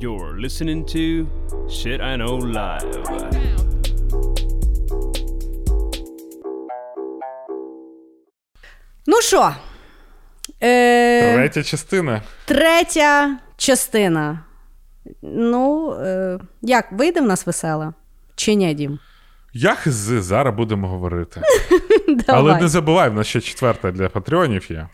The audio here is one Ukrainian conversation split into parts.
You're listening to Shit I Know Live. Ну що? Е, Третя частина. Третя частина. Ну, е, як, вийде в нас весела? Чи ні, Дім? Як з зараз будемо говорити. Але не забувай, в нас ще четверта для патреонів є.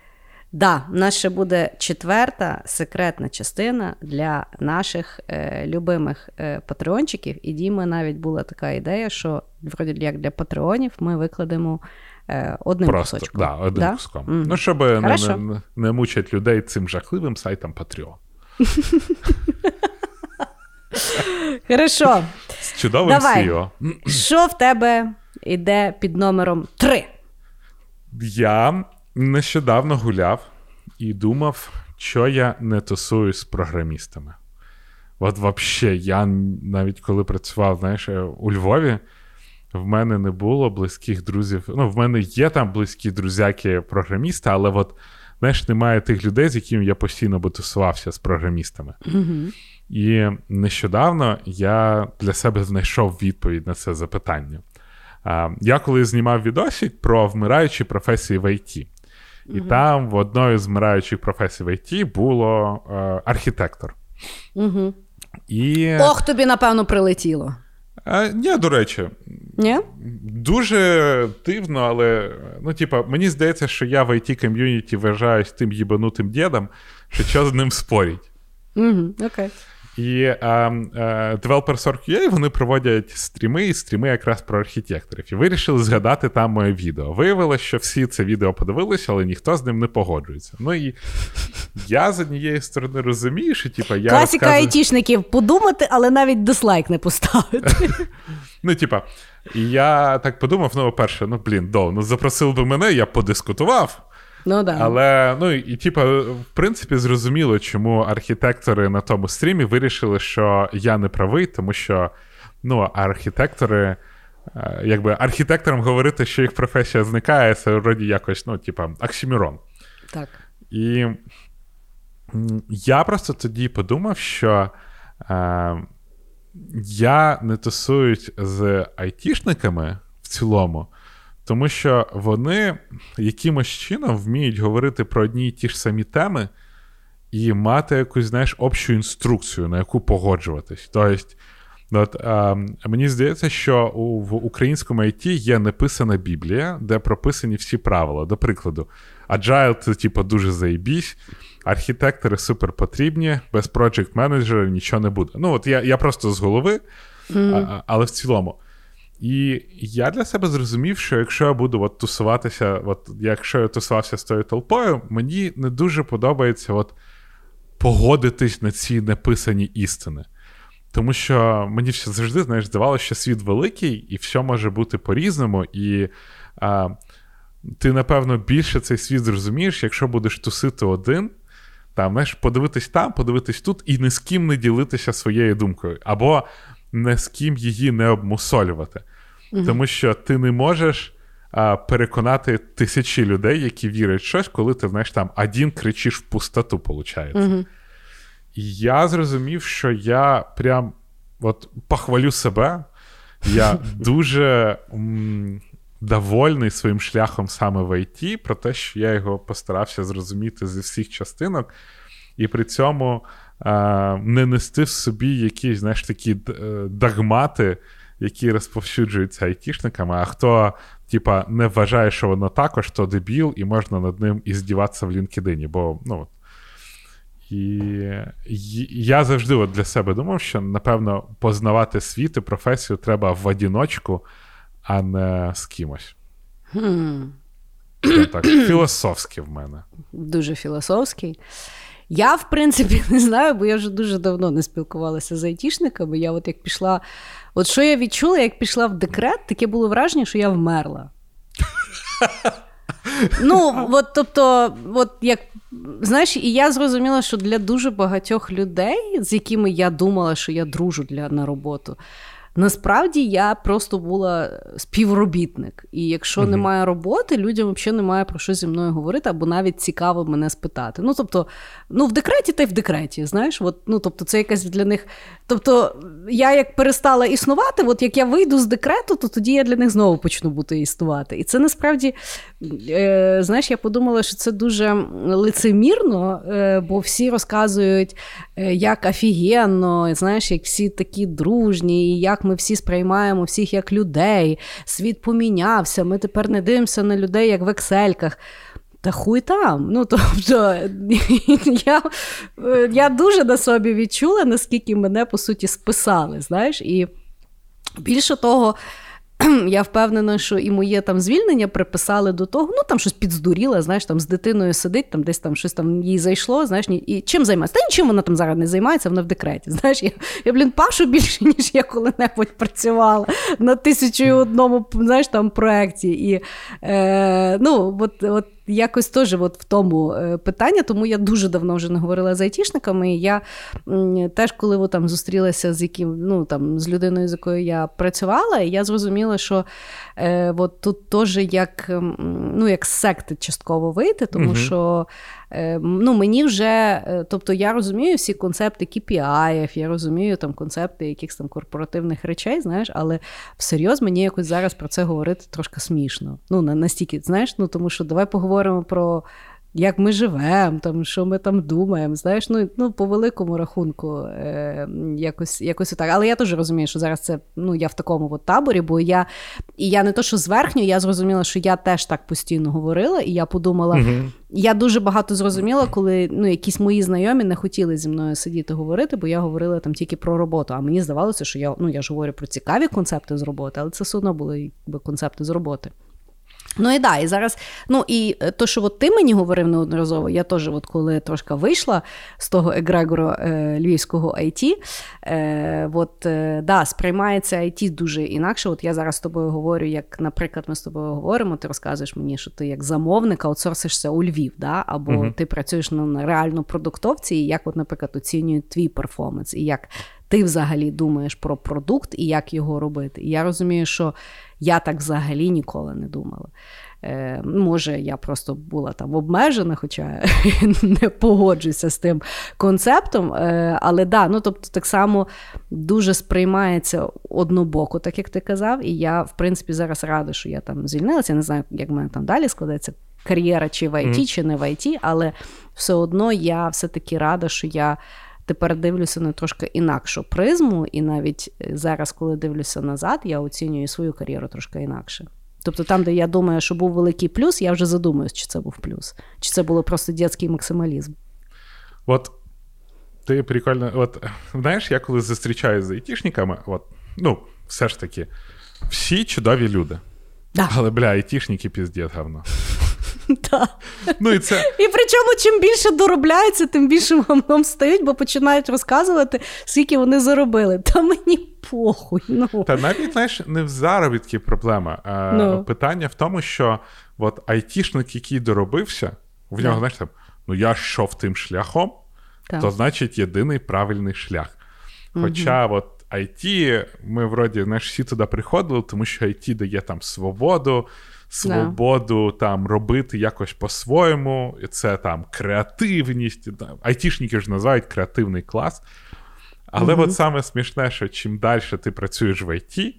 Да, в нас ще буде четверта секретна частина для наших е, любимих е, патреончиків. І Діми навіть була така ідея, що вроді як для патреонів ми викладемо е, одним Просто кусочком. да, одним Да? куском. Мгм. Ну, щоб не, не, не мучать людей цим жахливим сайтом Patreon. Хорошо. З чудовим Давай. CEO. Що в тебе йде під номером 3? Я нещодавно гуляв і думав, що я не тусуюсь з програмістами. От взагалі, я навіть коли працював, знаєш, е, у Львові, в мене не було близьких друзів. Ну, в мене є там близькі друзяки програмісти, але от, знаєш, немає тих людей, з якими я постійно би тусувався з програмістами. І нещодавно я для себе знайшов відповідь на це запитання. Я коли знімав відосик про вмираючі професії в ІТ. І там в одної з вмираючих професій в ІТ було е, архітектор. Угу. І Ох, тобі, напевно, прилетіло. е, ні, до речі, Ні? дуже дивно, але ну, типа, мені здається, що я в it ком'юніті вважаюсь тим їбанутим дідом, що що з ним спорять. Угу, окей. І е, е, Developer.ua вони проводять стріми, і стріми якраз про архітекторів. І вирішили згадати там моє відео. Виявилося, що всі це відео подивилися, але ніхто з ним не погоджується. Ну і я з однієї сторони розумію, що типа я Класіка розказую... айтішників подумати, але навіть дизлайк не поставити. Ну, типа, я так подумав: ну, по-перше, ну блін, дов, ну запросив би мене, я подискутував. Ну да. Але ну і типа, в принципі, зрозуміло, чому архітектори на тому стрімі вирішили, що я не правий, тому що ну, архітектори, е, якби архітекторам говорити, що їх професія зникає, це вроді якось, ну, типа, оксимірон. Так. І я просто тоді подумав, що е, я не тусуюсь з айтішниками в цілому, тому що вони якимось чином вміють говорити про одні і ті ж самі теми і мати якусь, знаєш, общу інструкцію, на яку погоджуватись. Тобто, От, е, мені здається, що у, в українському IT є написана Біблія, де прописані всі правила. До прикладу, Agile це типу, дуже заєбісь, архітектори супер потрібні, без project менеджера нічого не буде. Ну, от я, я просто з голови, Mm. а, але в цілому. І я для себе зрозумів, що якщо я буду от тусуватися, от якщо я тусувався з тою толпою, мені не дуже подобається от погодитись на ці написані істини. Тому що мені все завжди знаєш, здавалося, що світ великий, і все може бути по-різному. І а, ти, напевно, більше цей світ зрозумієш, якщо будеш тусити один, там, знаєш, подивитись там, подивитись тут, і ні з ким не ділитися своєю думкою, або не з ким її не обмусолювати. Тому що ти не можеш а, переконати тисячі людей, які вірять в щось, коли ти знаєш, там один кричиш в пустоту, виходить. І я зрозумів, що я прям от похвалю себе. Я дуже м, довольний своїм шляхом саме в ІТ, про те, що я його постарався зрозуміти зі всіх частинок, і при цьому не нести в собі якісь, знаєш, такі е, догмати, які розповсюджуються айтішниками, а хто, типа, не вважає, що воно також, то дебіл, і можна над ним і здіватися в LinkedIn. Бо, ну, і й- я завжди от для себе думав, що, напевно, познавати світ і професію треба в одіночку, а не з кимось. Це так, філософське в мене. Дуже філософський. Я, в принципі, не знаю, бо я вже дуже давно не спілкувалася з айтішниками. Я от як пішла. От що я відчула, як пішла в декрет, таке було враження, що я вмерла. Ну, от, тобто, от як знаєш, і я зрозуміла, що для дуже багатьох людей, з якими я думала, що я дружу для, на роботу, Насправді я просто була співробітник. І якщо uh немає роботи, людям взагалі немає про що зі мною говорити, або навіть цікаво мене спитати. Ну, тобто, ну в декреті та й в декреті. Знаєш, от, ну тобто, це якась для них. Тобто, я як перестала існувати, от як я вийду з декрету, то тоді я для них знову почну бути існувати. І це насправді, е, знаєш, я подумала, що це дуже лицемірно, е, бо всі розказують, е, як офігенно, знаєш, як всі такі дружні, і як ми всі сприймаємо всіх як людей. Світ помінявся. Ми тепер не дивимося на людей, як в ексельках. Та хуй там. Ну, тобто, я я дуже на собі відчула, наскільки мене по суті списали. знаєш, І більше того, я впевнена, що і моє там звільнення приписали до того, ну там щось підздуріла, знаєш, там з дитиною сидить, там десь там щось там їй зайшло, знаєш, і чим займається? Та нічим вона там зараз не займається, вона в декреті. Знаєш, я, я блін, пашу більше, ніж я коли-небудь працювала на тисячу одному знаєш, там проєкті. І е, ну, от, от якось теж от в тому е, питання, тому я дуже давно вже не говорила з айтішниками. І я теж, коли от, там зустрілася з яким, ну, там, з людиною, з якою я працювала, і я зрозуміла, що е, от тут теж як ну, як секти частково вийти, тому угу. що ну, мені вже, е, тобто я розумію всі концепти KPI, я розумію там концепти якихось там корпоративних речей, знаєш, але всерйоз мені якось зараз про це говорити трошки смішно. Ну, настільки, знаєш, ну тому що давай поговоримо про як ми живемо, там, що ми там думаємо. Знаєш, ну ну по великому рахунку е, якось якось так. Але я теж розумію, що зараз це ну я в такому от таборі, бо я і я не то, що зверхньо, я зрозуміла, що я теж так постійно говорила, і я подумала. Угу. Я дуже багато зрозуміла, коли ну, якісь мої знайомі не хотіли зі мною сидіти говорити, бо я говорила там тільки про роботу. А мені здавалося, що я ну я ж говорю про цікаві концепти з роботи, але це все одно були якби, концепти з роботи. Ну і да, і зараз, ну і е, то, що от ти мені говорив неодноразово, я теж, от коли трошки вийшла з того егрегору е, львівського IT, е, от, е, да, сприймається IT дуже інакше. От я зараз з тобою говорю, як, наприклад, ми з тобою говоримо, ти розказуєш мені, що ти як замовник аутсорсишся у Львів, да? або uh ти працюєш на, на реальну продуктовці, і як, от, наприклад, оцінюють твій перформанс, і як ти взагалі думаєш про продукт і як його робити. І я розумію, що я так взагалі ніколи не думала. Е, Може, я просто була там обмежена, хоча не погоджуюся з тим концептом. Е, Але да, ну тобто так само дуже сприймається однобоко, так як ти казав. І я, в принципі, зараз рада, що я там звільнилася. Я не знаю, як в мене там далі складеться кар'єра, чи в ІТ, mm. чи не в ІТ, але все одно я все-таки рада, що я тепер дивлюся на трошки інакшу призму, і навіть е, зараз, коли дивлюся назад, я оцінюю свою кар'єру трошки інакше. Тобто там, де я думаю, що був великий плюс, я вже задумуюсь, чи це був плюс, чи це було просто дитячий максималізм. От ти прикольно, от знаєш, я коли зустрічаюся з айтішниками, от, ну, все ж таки, всі чудові люди. Да. Але, бля, айтішники піздець говно. Так. Ну, І це... І причому, чим більше доробляються, тим більше гамном стають, бо починають розказувати, скільки вони заробили. Та мені похуй. ну. Та навіть знаєш, не в заробітки проблема. А no. Питання в тому, що от айтішник, який доробився, в нього, yeah. знаєш, там, ну я йшов тим шляхом, так. то значить єдиний правильний шлях. Хоча mm-hmm. от IT, ми вроді знаєш, всі туди приходили, тому що IT дає там свободу свободу yeah. там робити якось по-своєму. І Це там креативність. Там, айтішники ж називають креативний клас. Але mm-hmm. от саме смішне, що чим далі ти працюєш в IT,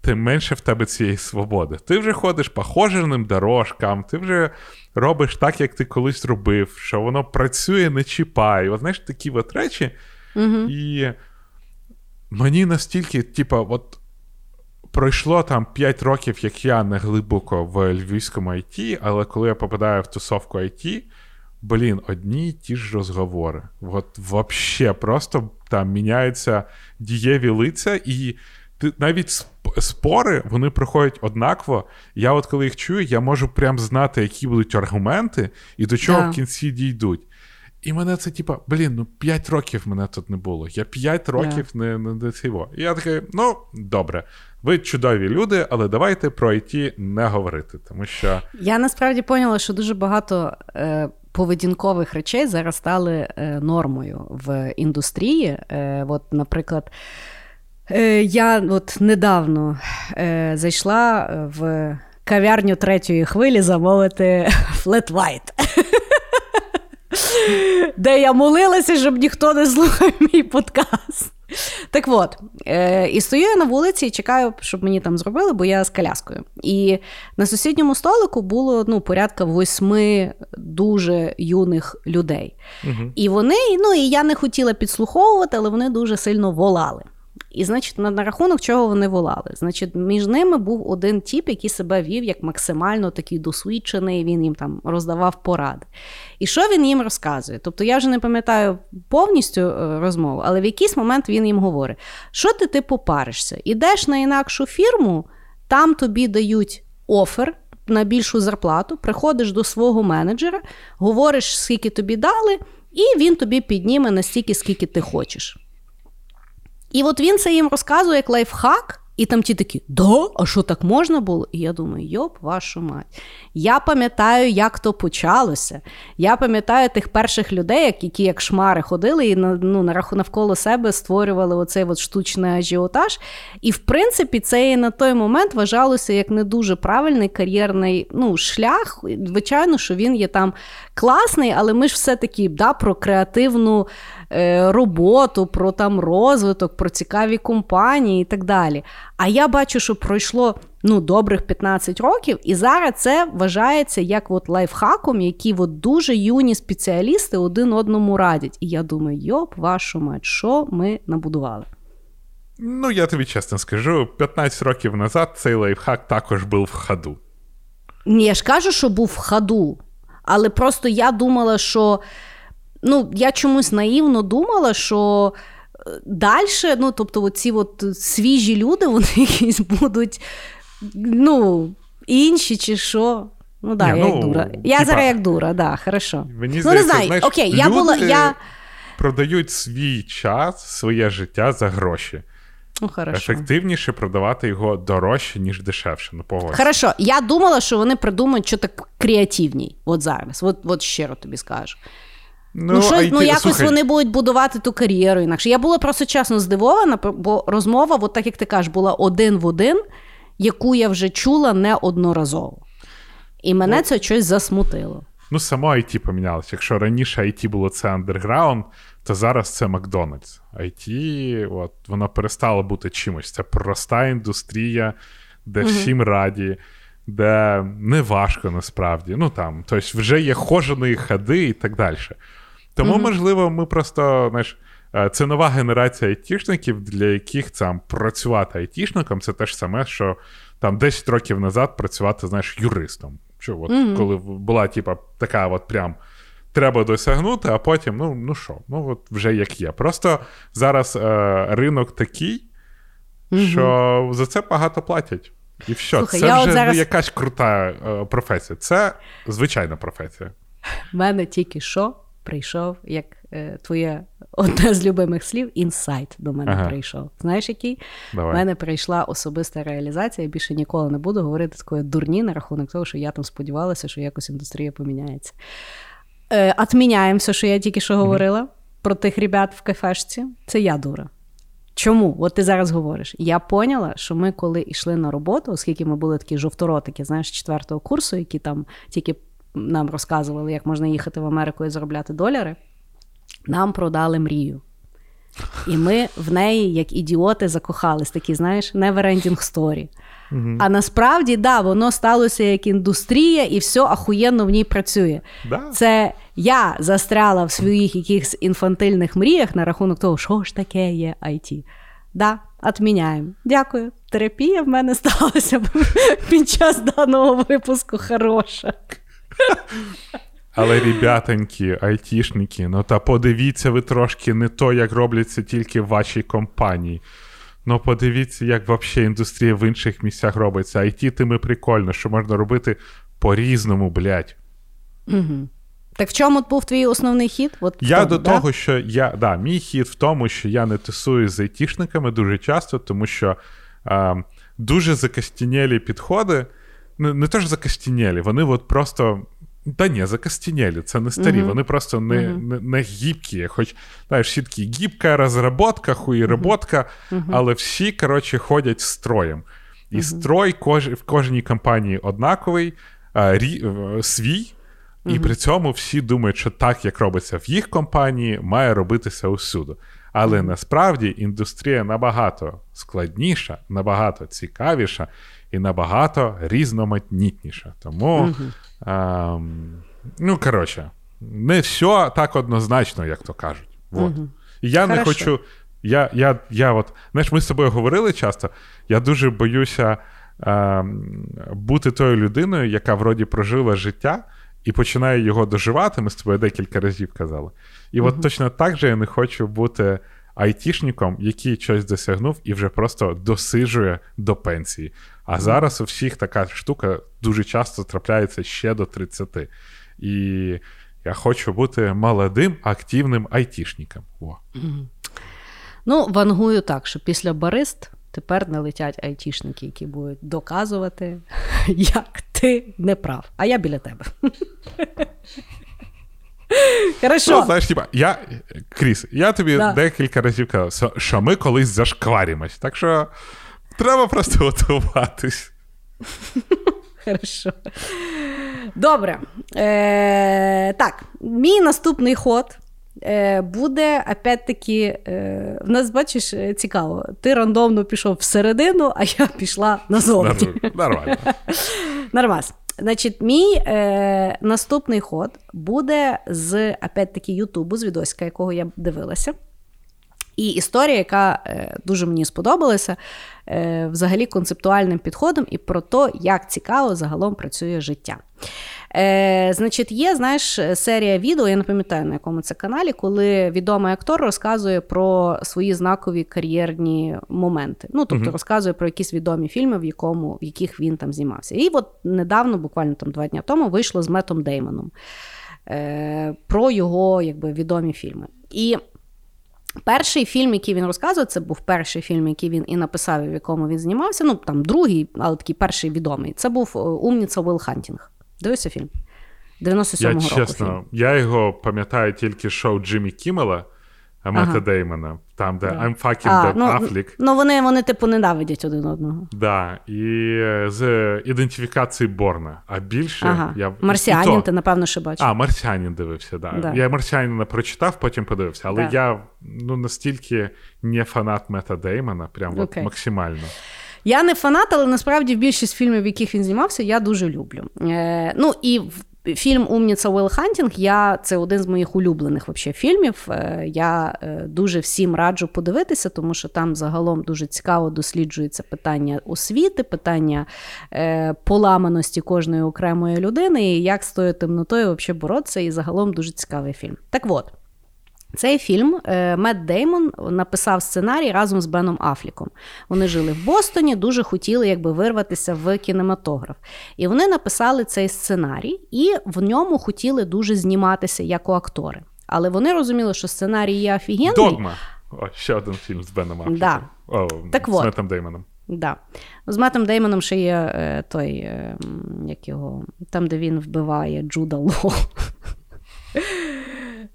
тим менше в тебе цієї свободи. Ти вже ходиш по хоженим дорожкам, ти вже робиш так, як ти колись робив, що воно працює, не чіпає. От знаєш, такі от речі. Mm-hmm. І мені настільки, типа, от пройшло там 5 років, як я не глибоко в львівському IT, але коли я попадаю в тусовку IT, блін, одні й ті ж розговори. От вообще просто там міняються дієві лиця, і ти навіть спори вони проходять однаково. Я, от коли їх чую, я можу прям знати, які будуть аргументи, і до чого yeah. в кінці дійдуть. І мене це, типа, блін, ну 5 років мене тут не було. Я 5 років yeah. не не до цього. І я такий, ну, добре, ви чудові люди, але давайте про IT не говорити. Тому що я насправді поняла, що дуже багато е, поведінкових речей зараз стали е, нормою в індустрії. Е, От, наприклад. Е, Я от недавно зайшла в кав'ярню третьої хвилі замовити Flat White. Де я молилася, щоб ніхто не слухав мій подкаст. Так от, е, і стою я на вулиці і чекаю, щоб мені там зробили, бо я з коляскою. І на сусідньому столику було ну, порядка восьми дуже юних людей. Угу. І вони, ну і я не хотіла підслуховувати, але вони дуже сильно волали. І, значить, на, на рахунок чого вони волали? Значить, між ними був один тіп, який себе вів як максимально такий досвідчений, він їм там роздавав поради. І що він їм розказує? Тобто я вже не пам'ятаю повністю е, розмову, але в якийсь момент він їм говорить: що ти типу паришся? Ідеш на інакшу фірму, там тобі дають офер. На більшу зарплату, приходиш до свого менеджера, говориш, скільки тобі дали, і він тобі підніме настільки, скільки ти хочеш. І от він це їм розказує як лайфхак, і там ті такі, да, а що так можна було? І я думаю, йоп, вашу мать. Я пам'ятаю, як то почалося. Я пам'ятаю тих перших людей, які як шмари ходили і ну, навколо себе створювали оцей от штучний ажіотаж. І в принципі, це і на той момент вважалося як не дуже правильний кар'єрний ну, шлях. Звичайно, що він є там класний, але ми ж все-таки да, про креативну. Е, роботу, про там розвиток, про цікаві компанії і так далі. А я бачу, що пройшло ну, добрих 15 років, і зараз це вважається як от лайфхаком, які от дуже юні спеціалісти один одному радять. І я думаю, йоп, вашу мать, що ми набудували? Ну, я тобі чесно скажу, 15 років назад цей лайфхак також був в ходу. Ні, я ж кажу, що був в ходу. Але просто я думала, що ну, я чомусь наївно думала, що е, далі, ну, тобто, от свіжі люди, вони якісь будуть ну, інші чи що. Ну, да, Ні, я ну, як дура. Я типа, зараз як дура, да, хорошо. Мені ну, здається, не знаю, знаєш, окей, я була. Я... Продають свій час, своє життя за гроші. Ну, хорошо. Ефективніше продавати його дорожче, ніж дешевше. Ну, погодься. Хорошо, я думала, що вони придумають що так креативній. От зараз. От, от щиро тобі скажу. Ну, ну, що, IT... ну якось Слухай. вони будуть будувати ту кар'єру інакше. Я була просто чесно здивована, бо розмова, от так як ти кажеш, була один в один, яку я вже чула неодноразово. І мене ну, це щось засмутило. Ну, само IT помінялося. Якщо раніше IT було це андерграунд, то зараз це Макдональдс. IT, от, воно перестало бути чимось. Це проста індустрія, де всім раді де не важко насправді. Ну там, тобто вже є хоженої ходи і так далі. Тому, mm-hmm. можливо, ми просто знаєш, це нова генерація айтішників, для яких там працювати айтішником це те ж саме, що там 10 років назад працювати, знаєш, юристом. Що, от, mm-hmm. Коли була, типа, така от прям. Треба досягнути, а потім, ну ну що, ну от вже як є. Просто зараз е, ринок такий, mm-hmm. що за це багато платять. І все, Слухай, це вже зараз... не якась крута е, професія, це звичайна професія. У мене тільки що прийшов, як е, твоє одне з любимих слів, інсайт до мене ага. прийшов. Знаєш, який? У мене прийшла особиста реалізація, я більше ніколи не буду говорити такої дурні на рахунок того, що я там сподівалася, що якось індустрія поміняється. Е, Отміняємо все, що я тільки що говорила mm про тих ребят в кафешці. Це я дура. Чому? От ти зараз говориш. Я поняла, що ми, коли йшли на роботу, оскільки ми були такі жовторотики, знаєш, четвертого курсу, які там тільки нам розказували, як можна їхати в Америку і заробляти доляри, нам продали мрію. І ми в неї, як ідіоти, закохались, такі, знаєш, never-ending story. Угу. А насправді, да, воно сталося як індустрія, і все ахуєнно в ній працює. Да. Це я застряла в своїх якихось інфантильних мріях на рахунок того, що ж таке є IT. Да, Отміняємо. Дякую. Терапія в мене сталася під час даного випуску хороша. Але, ребятоньки, айтішники, ну та подивіться ви трошки не то, як робляться тільки в вашій компанії. Ну, подивіться, як взагалі індустрія в інших місцях робиться. IT тими прикольно, що можна робити по-різному, блядь. Угу. Так в чому був твій основний хід? От Я тому, до да? того, що я да, мій хід в тому, що я не тусую з айтішниками дуже часто, тому що е, дуже закостінєлі підходи. Не, не то ж закостінєлі, вони от просто Та ні, закостенілі, це не старі, uh-huh. вони просто не uh-huh. не, не гібкі. Хоч знаєш, всі такі гібка розроботка, хуєроботка, uh-huh. але всі, коротше, ходять строєм. І строй кож, в кожній компанії однаковий, а, рі, свій, і при цьому всі думають, що так, як робиться в їх компанії, має робитися усюди. Але насправді індустрія набагато складніша, набагато цікавіша і набагато різноманітніша. Тому, а, ну, коротше, не все так однозначно, як то кажуть. Вот. І я Хорошо. не хочу. Я, я, я от, знаєш, ми з тобою говорили часто. Я дуже боюся а, бути тою людиною, яка вроді прожила життя і починає його доживати. Ми з тобою декілька разів казали. І uh-huh. от точно так же я не хочу бути айтішником, який щось досягнув і вже просто досижує до пенсії. А зараз у всіх така штука дуже часто трапляється ще до 30. І я хочу бути молодим, активним айтішником. О. Ну, вангую так, що після барист тепер не летять айтішники, які будуть доказувати, як ти не прав. А я біля тебе. Хорошо. Ну, знаєш, типа, я, Кріс, я тобі да. декілька разів казав, що ми колись зашкварімось. Так що треба просто готуватись. Хорошо. Добре. Е, Так, мій наступний ход Е, буде опять-таки, е, в нас, бачиш, е, цікаво, ти рандомно пішов всередину, а я пішла назовні. Нормально. Нормас. Значить, мій е, наступний ход буде з опять-таки Ютубу, з відосика, якого я дивилася. І історія, яка е, дуже мені сподобалася, е, взагалі концептуальним підходом і про те, як цікаво загалом працює життя. Е, Значить, є знаєш, серія відео, я не пам'ятаю на якому це каналі, коли відомий актор розказує про свої знакові кар'єрні моменти. Ну, тобто uh розказує про якісь відомі фільми, в якому, в яких він там знімався. І от недавно, буквально там два дні тому, вийшло з Метом Деймоном е, про його якби, відомі фільми. І Перший фільм, який він розказував, це був перший фільм, який він і написав, в якому він знімався. Ну, там другий, але такий перший відомий. Це був е, Умница Уилл Хантинг. Дивився фільм? 97-го року. Чесно, фільм. я його пам'ятаю тільки шоу Джиммі Кіммела, Метта ага. Деймона, там, де yeah. I'm fucking а, ну, Affleck. Ну, вони, вони, типу, ненавидять один одного. Да, І з ідентифікації Борна. А більше ага. я Марсіанін, то... ти, напевно, ще бачив. А, Марсіанін дивився, да. да. Я Марсіаніна прочитав, потім подивився. Але да. я ну, настільки не фанат Метта Деймона, прям okay. от максимально. Я не фанат, але насправді більшість фільмів, в яких він знімався, я дуже люблю. Е, Ну і Фільм Умница Уилл Хантинг я це один з моїх улюблених вообще, фільмів. Е, я е, дуже всім раджу подивитися, тому що там загалом дуже цікаво досліджується питання освіти, питання е, поламаності кожної окремої людини, і як з тою темнотою взагалі боротися. І загалом дуже цікавий фільм. Так от. Цей фільм е, Мет Деймон написав сценарій разом з Беном Афліком. Вони жили в Бостоні, дуже хотіли якби вирватися в кінематограф. І вони написали цей сценарій, і в ньому хотіли дуже зніматися як у актори. Але вони розуміли, що сценарій є офігенний. Догма. О, ще один фільм з Беном Афліком. Да. О, так з Метом Деймоном. Да. З Метом Деймоном ще є е, той, е, як його, там, де він вбиває Джуда Лоу.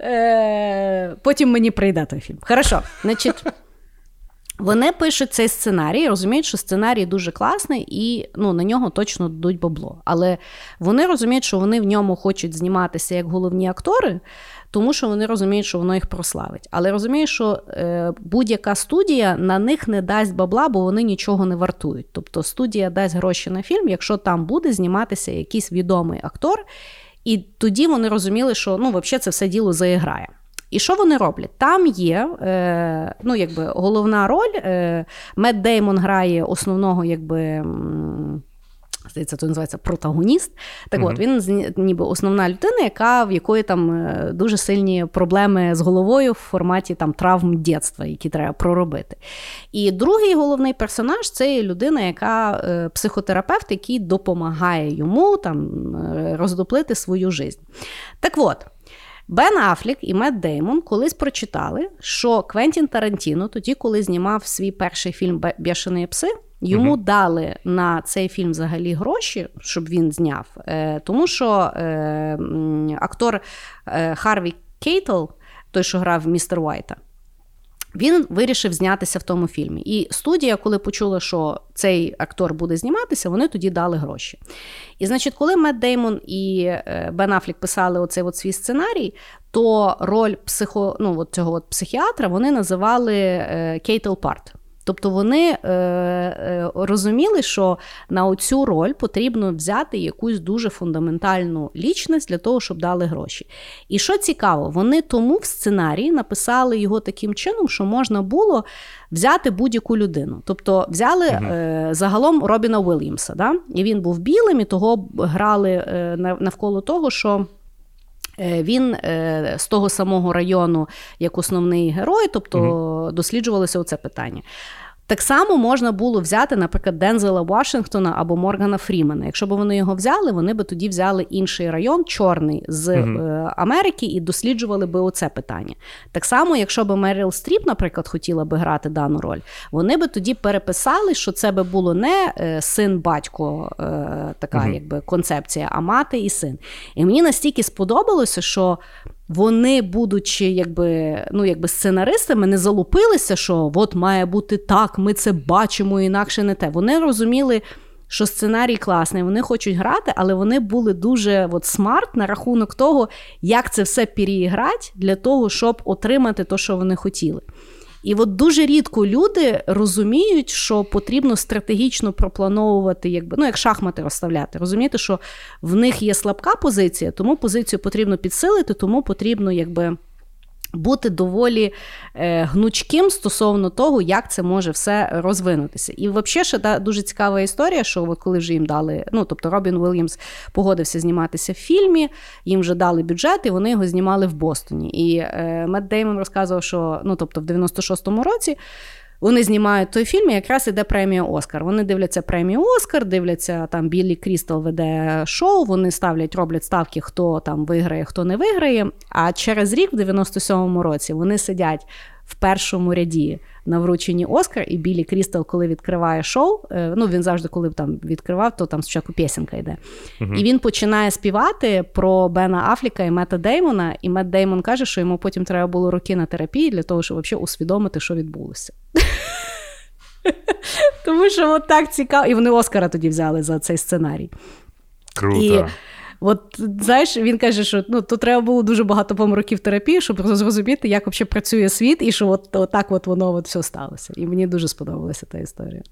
Е, потім мені прийде той фільм. Хорошо, значить. Вони пишуть цей сценарій, розуміють, що сценарій дуже класний, і ну, на нього точно дадуть бабло. Але вони розуміють, що вони в ньому хочуть зніматися як головні актори, тому що вони розуміють, що воно їх прославить. Але розуміють, що е, будь-яка студія на них не дасть бабла, бо вони нічого не вартують. Тобто студія дасть гроші на фільм, якщо там буде зніматися якийсь відомий актор. І тоді вони розуміли, що ну, взагалі це все діло заіграє. І що вони роблять? Там є е, ну, якби, головна роль. Е, Мед Деймон грає основного, якби здається, то називається протагоніст. Так mm-hmm. от він ніби основна людина, яка в якої там е, дуже сильні проблеми з головою в форматі там травм дєтства, які треба проробити. І другий головний персонаж це людина, яка е, психотерапевт, який допомагає йому там е, роздоплити свою життя. Так от. Бен Афлік і Мет Деймон колись прочитали, що Квентін Тарантіно, тоді, коли знімав свій перший фільм Бешеные псы, Йому uh дали на цей фільм взагалі гроші, щоб він зняв. Е, Тому що е, актор е, Харві Кейтл, той, що грав містер Уайта, він вирішив знятися в тому фільмі. І студія, коли почула, що цей актор буде зніматися, вони тоді дали гроші. І, значить, коли Мет Деймон і е, Бен Афлік писали оцей от свій сценарій, то роль психо, ну, от цього от психіатра вони називали Keitel part. Тобто вони е, е, розуміли, що на оцю роль потрібно взяти якусь дуже фундаментальну лічність для того, щоб дали гроші. І що цікаво, вони тому в сценарії написали його таким чином, що можна було взяти будь-яку людину. Тобто взяли угу. е, загалом Робіна Уільямса, да? і він був білим, і того грали е, навколо того, що. Е, він е, з того самого району, як основний герой, тобто угу. досліджувалося оце питання. Так само можна було взяти, наприклад, Дензела Вашингтона або Моргана Фрімена. Якщо б вони його взяли, вони б тоді взяли інший район, чорний з mm Америки, і досліджували би оце питання. Так само, якщо б Меріл Стріп, наприклад, хотіла би грати дану роль, вони би тоді переписали, що це би було не е, син-батько, така mm якби концепція, а мати і син. І мені настільки сподобалося, що вони, будучи якби ну, якби сценаристами, не залупилися, що от має бути так, ми це бачимо, інакше не те. Вони розуміли, що сценарій класний, вони хочуть грати, але вони були дуже от, смарт на рахунок того, як це все переіграти для того, щоб отримати те, що вони хотіли. І от дуже рідко люди розуміють, що потрібно стратегічно проплановувати, якби ну як шахмати розставляти. Розумієте, що в них є слабка позиція, тому позицію потрібно підсилити, тому потрібно якби бути доволі е, гнучким стосовно того, як це може все розвинутися. І взагалі ще та дуже цікава історія, що коли вже їм дали, ну тобто Робін Уильямс погодився зніматися в фільмі, їм вже дали бюджет, і вони його знімали в Бостоні. І е, Мед Деймон розказував, що ну тобто в 96-му році. Вони знімають той фільм, і якраз іде премія Оскар. Вони дивляться премію Оскар, дивляться там Біллі Крістал веде шоу. Вони ставлять, роблять ставки, хто там виграє, хто не виграє. А через рік, в 97-му році, вони сидять в першому ряді на врученні Оскар, і Білі Крістал, коли відкриває шоу, е, ну він завжди, коли там відкривав, то там спочатку пісенька йде. Uh-huh. І він починає співати про Бена Афліка і Мета Деймона. І Мет Деймон каже, що йому потім треба було роки на терапії для того, щоб взагалі усвідомити, що відбулося. Тому що от так цікаво. І вони Оскара тоді взяли за цей сценарій. Круто. І От знаєш, він каже, що ну то треба було дуже багато помроків терапії, щоб зрозуміти, як взагалі працює світ, і що от, от так от воно от все сталося. І мені дуже сподобалася та історія.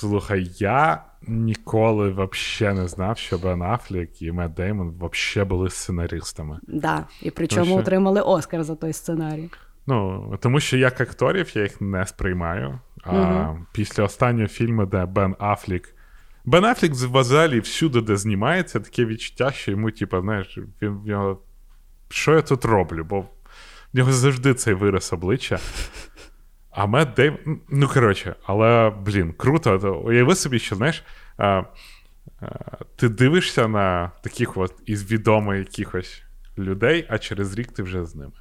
Слухай, я ніколи взагалі не знав, що Бен Афлік і Мет Деймон взагалі були сценаристами. Да, і причому що... отримали Оскар за той сценарій. Ну, тому що як акторів я їх не сприймаю. А угу. після останнього фільму, де Бен Афлік Бен Аффлек взагалі всюди, де знімається, таке відчуття, що йому, типу, знаєш, він в нього. Що я тут роблю? Бо в нього завжди цей вираз обличчя. А Мет Дейв... Ну, коротше, але, блін, круто. Уяви собі, що знаєш, а, а, ти дивишся на таких от із відомих якихось людей, а через рік ти вже з ними.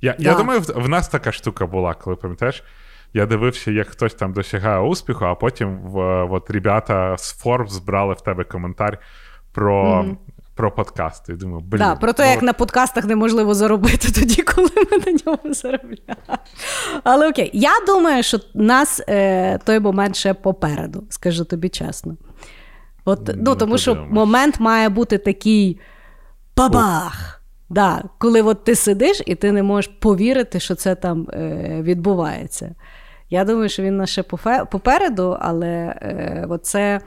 Я да. я думаю, в, в нас така штука була, коли пам'ятаєш, я дивився, як хтось там досягає успіху, а потім в, от ребята з Forbes збрали в тебе коментар про. Mm-hmm. Про подкасти. Думаю, блін. Да, про те, ну... як на подкастах неможливо заробити тоді, коли ми на ньому заробляємо. Але окей, я думаю, що нас е, той момент ще попереду, скажу тобі чесно. От, ну, ну Тому що момент має бути такий бабах! Да, Коли от ти сидиш і ти не можеш повірити, що це там е, відбувається. Я думаю, що він наше попереду, але е, це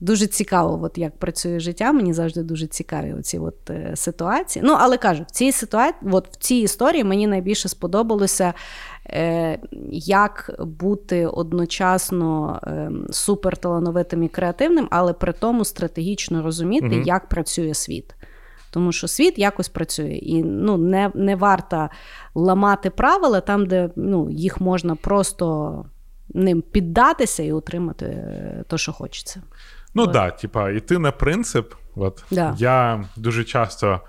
дуже цікаво, от як працює життя. Мені завжди дуже цікаві оці от, е, ситуації. Ну, але кажу, в цій ситуації, от в цій історії мені найбільше сподобалося. Е, як бути одночасно е, суперталановитим і креативним, але при тому стратегічно розуміти, mm як працює світ. Тому що світ якось працює, і ну, не не варто ламати правила там, де ну, їх можна просто ним піддатися і отримати те, що хочеться. Ну так, да, типа, йти на принцип. От да. Я дуже часто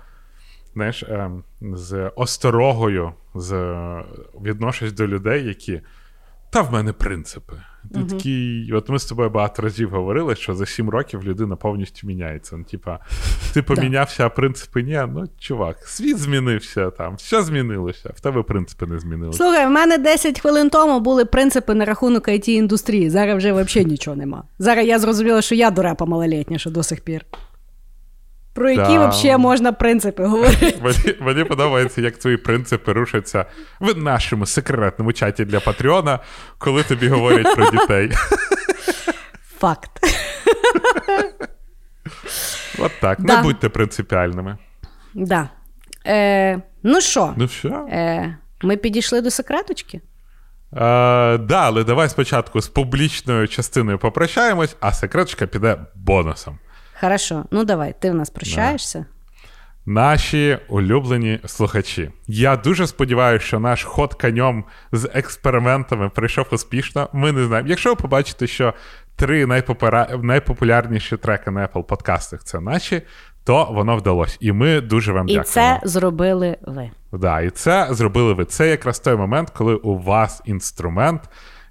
знаєш, ем, з осторогою з, відношусь до людей, які. Та в мене принципи. Ти uh такий, от ми з тобою багато разів говорили, що за сім років людина повністю міняється. Ну, типа, ти помінявся, а принципи ні. Ну, чувак, світ змінився там, все змінилося, в тебе принципи не змінилися. Слухай, в мене 10 хвилин тому були принципи на рахунок it індустрії. Зараз вже взагалі нічого нема. Зараз я зрозуміла, що я дурепа малолітня, що до сих пір. Про які Да. взагалі можна принципи говорити? Мені, мені подобається, як твої принципи рушаться в нашому секретному чаті для Патреона, коли тобі говорять про дітей. Факт. От так. Да. Не будьте принципіальними. Да. Е, ну що, Ну що? е, ми підійшли до секреточки? Е, да, але давай спочатку з публічною частиною попрощаємось, а секреточка піде бонусом. Хорошо, ну давай, ти в нас прощаєшся. Наші улюблені слухачі. Я дуже сподіваюся, що наш ход конем з експериментами пройшов успішно. Ми не знаємо. Якщо ви побачите, що три найпопура... найпопулярніші треки на Apple подкастах це наші, то воно вдалося. І ми дуже вам І дякуємо. це зробили ви. Да, і це зробили ви. Це якраз той момент, коли у вас інструмент,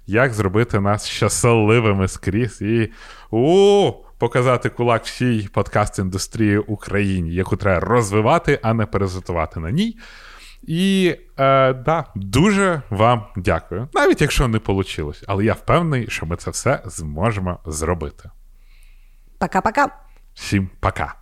як зробити нас щасливими скрізь і у показати кулак всій подкаст-індустрії Україні, яку треба розвивати, а не перезитувати на ній. І е, да, дуже вам дякую. Навіть якщо не вийшло. Але я впевнений, що ми це все зможемо зробити. Пока-пока. Всім пока!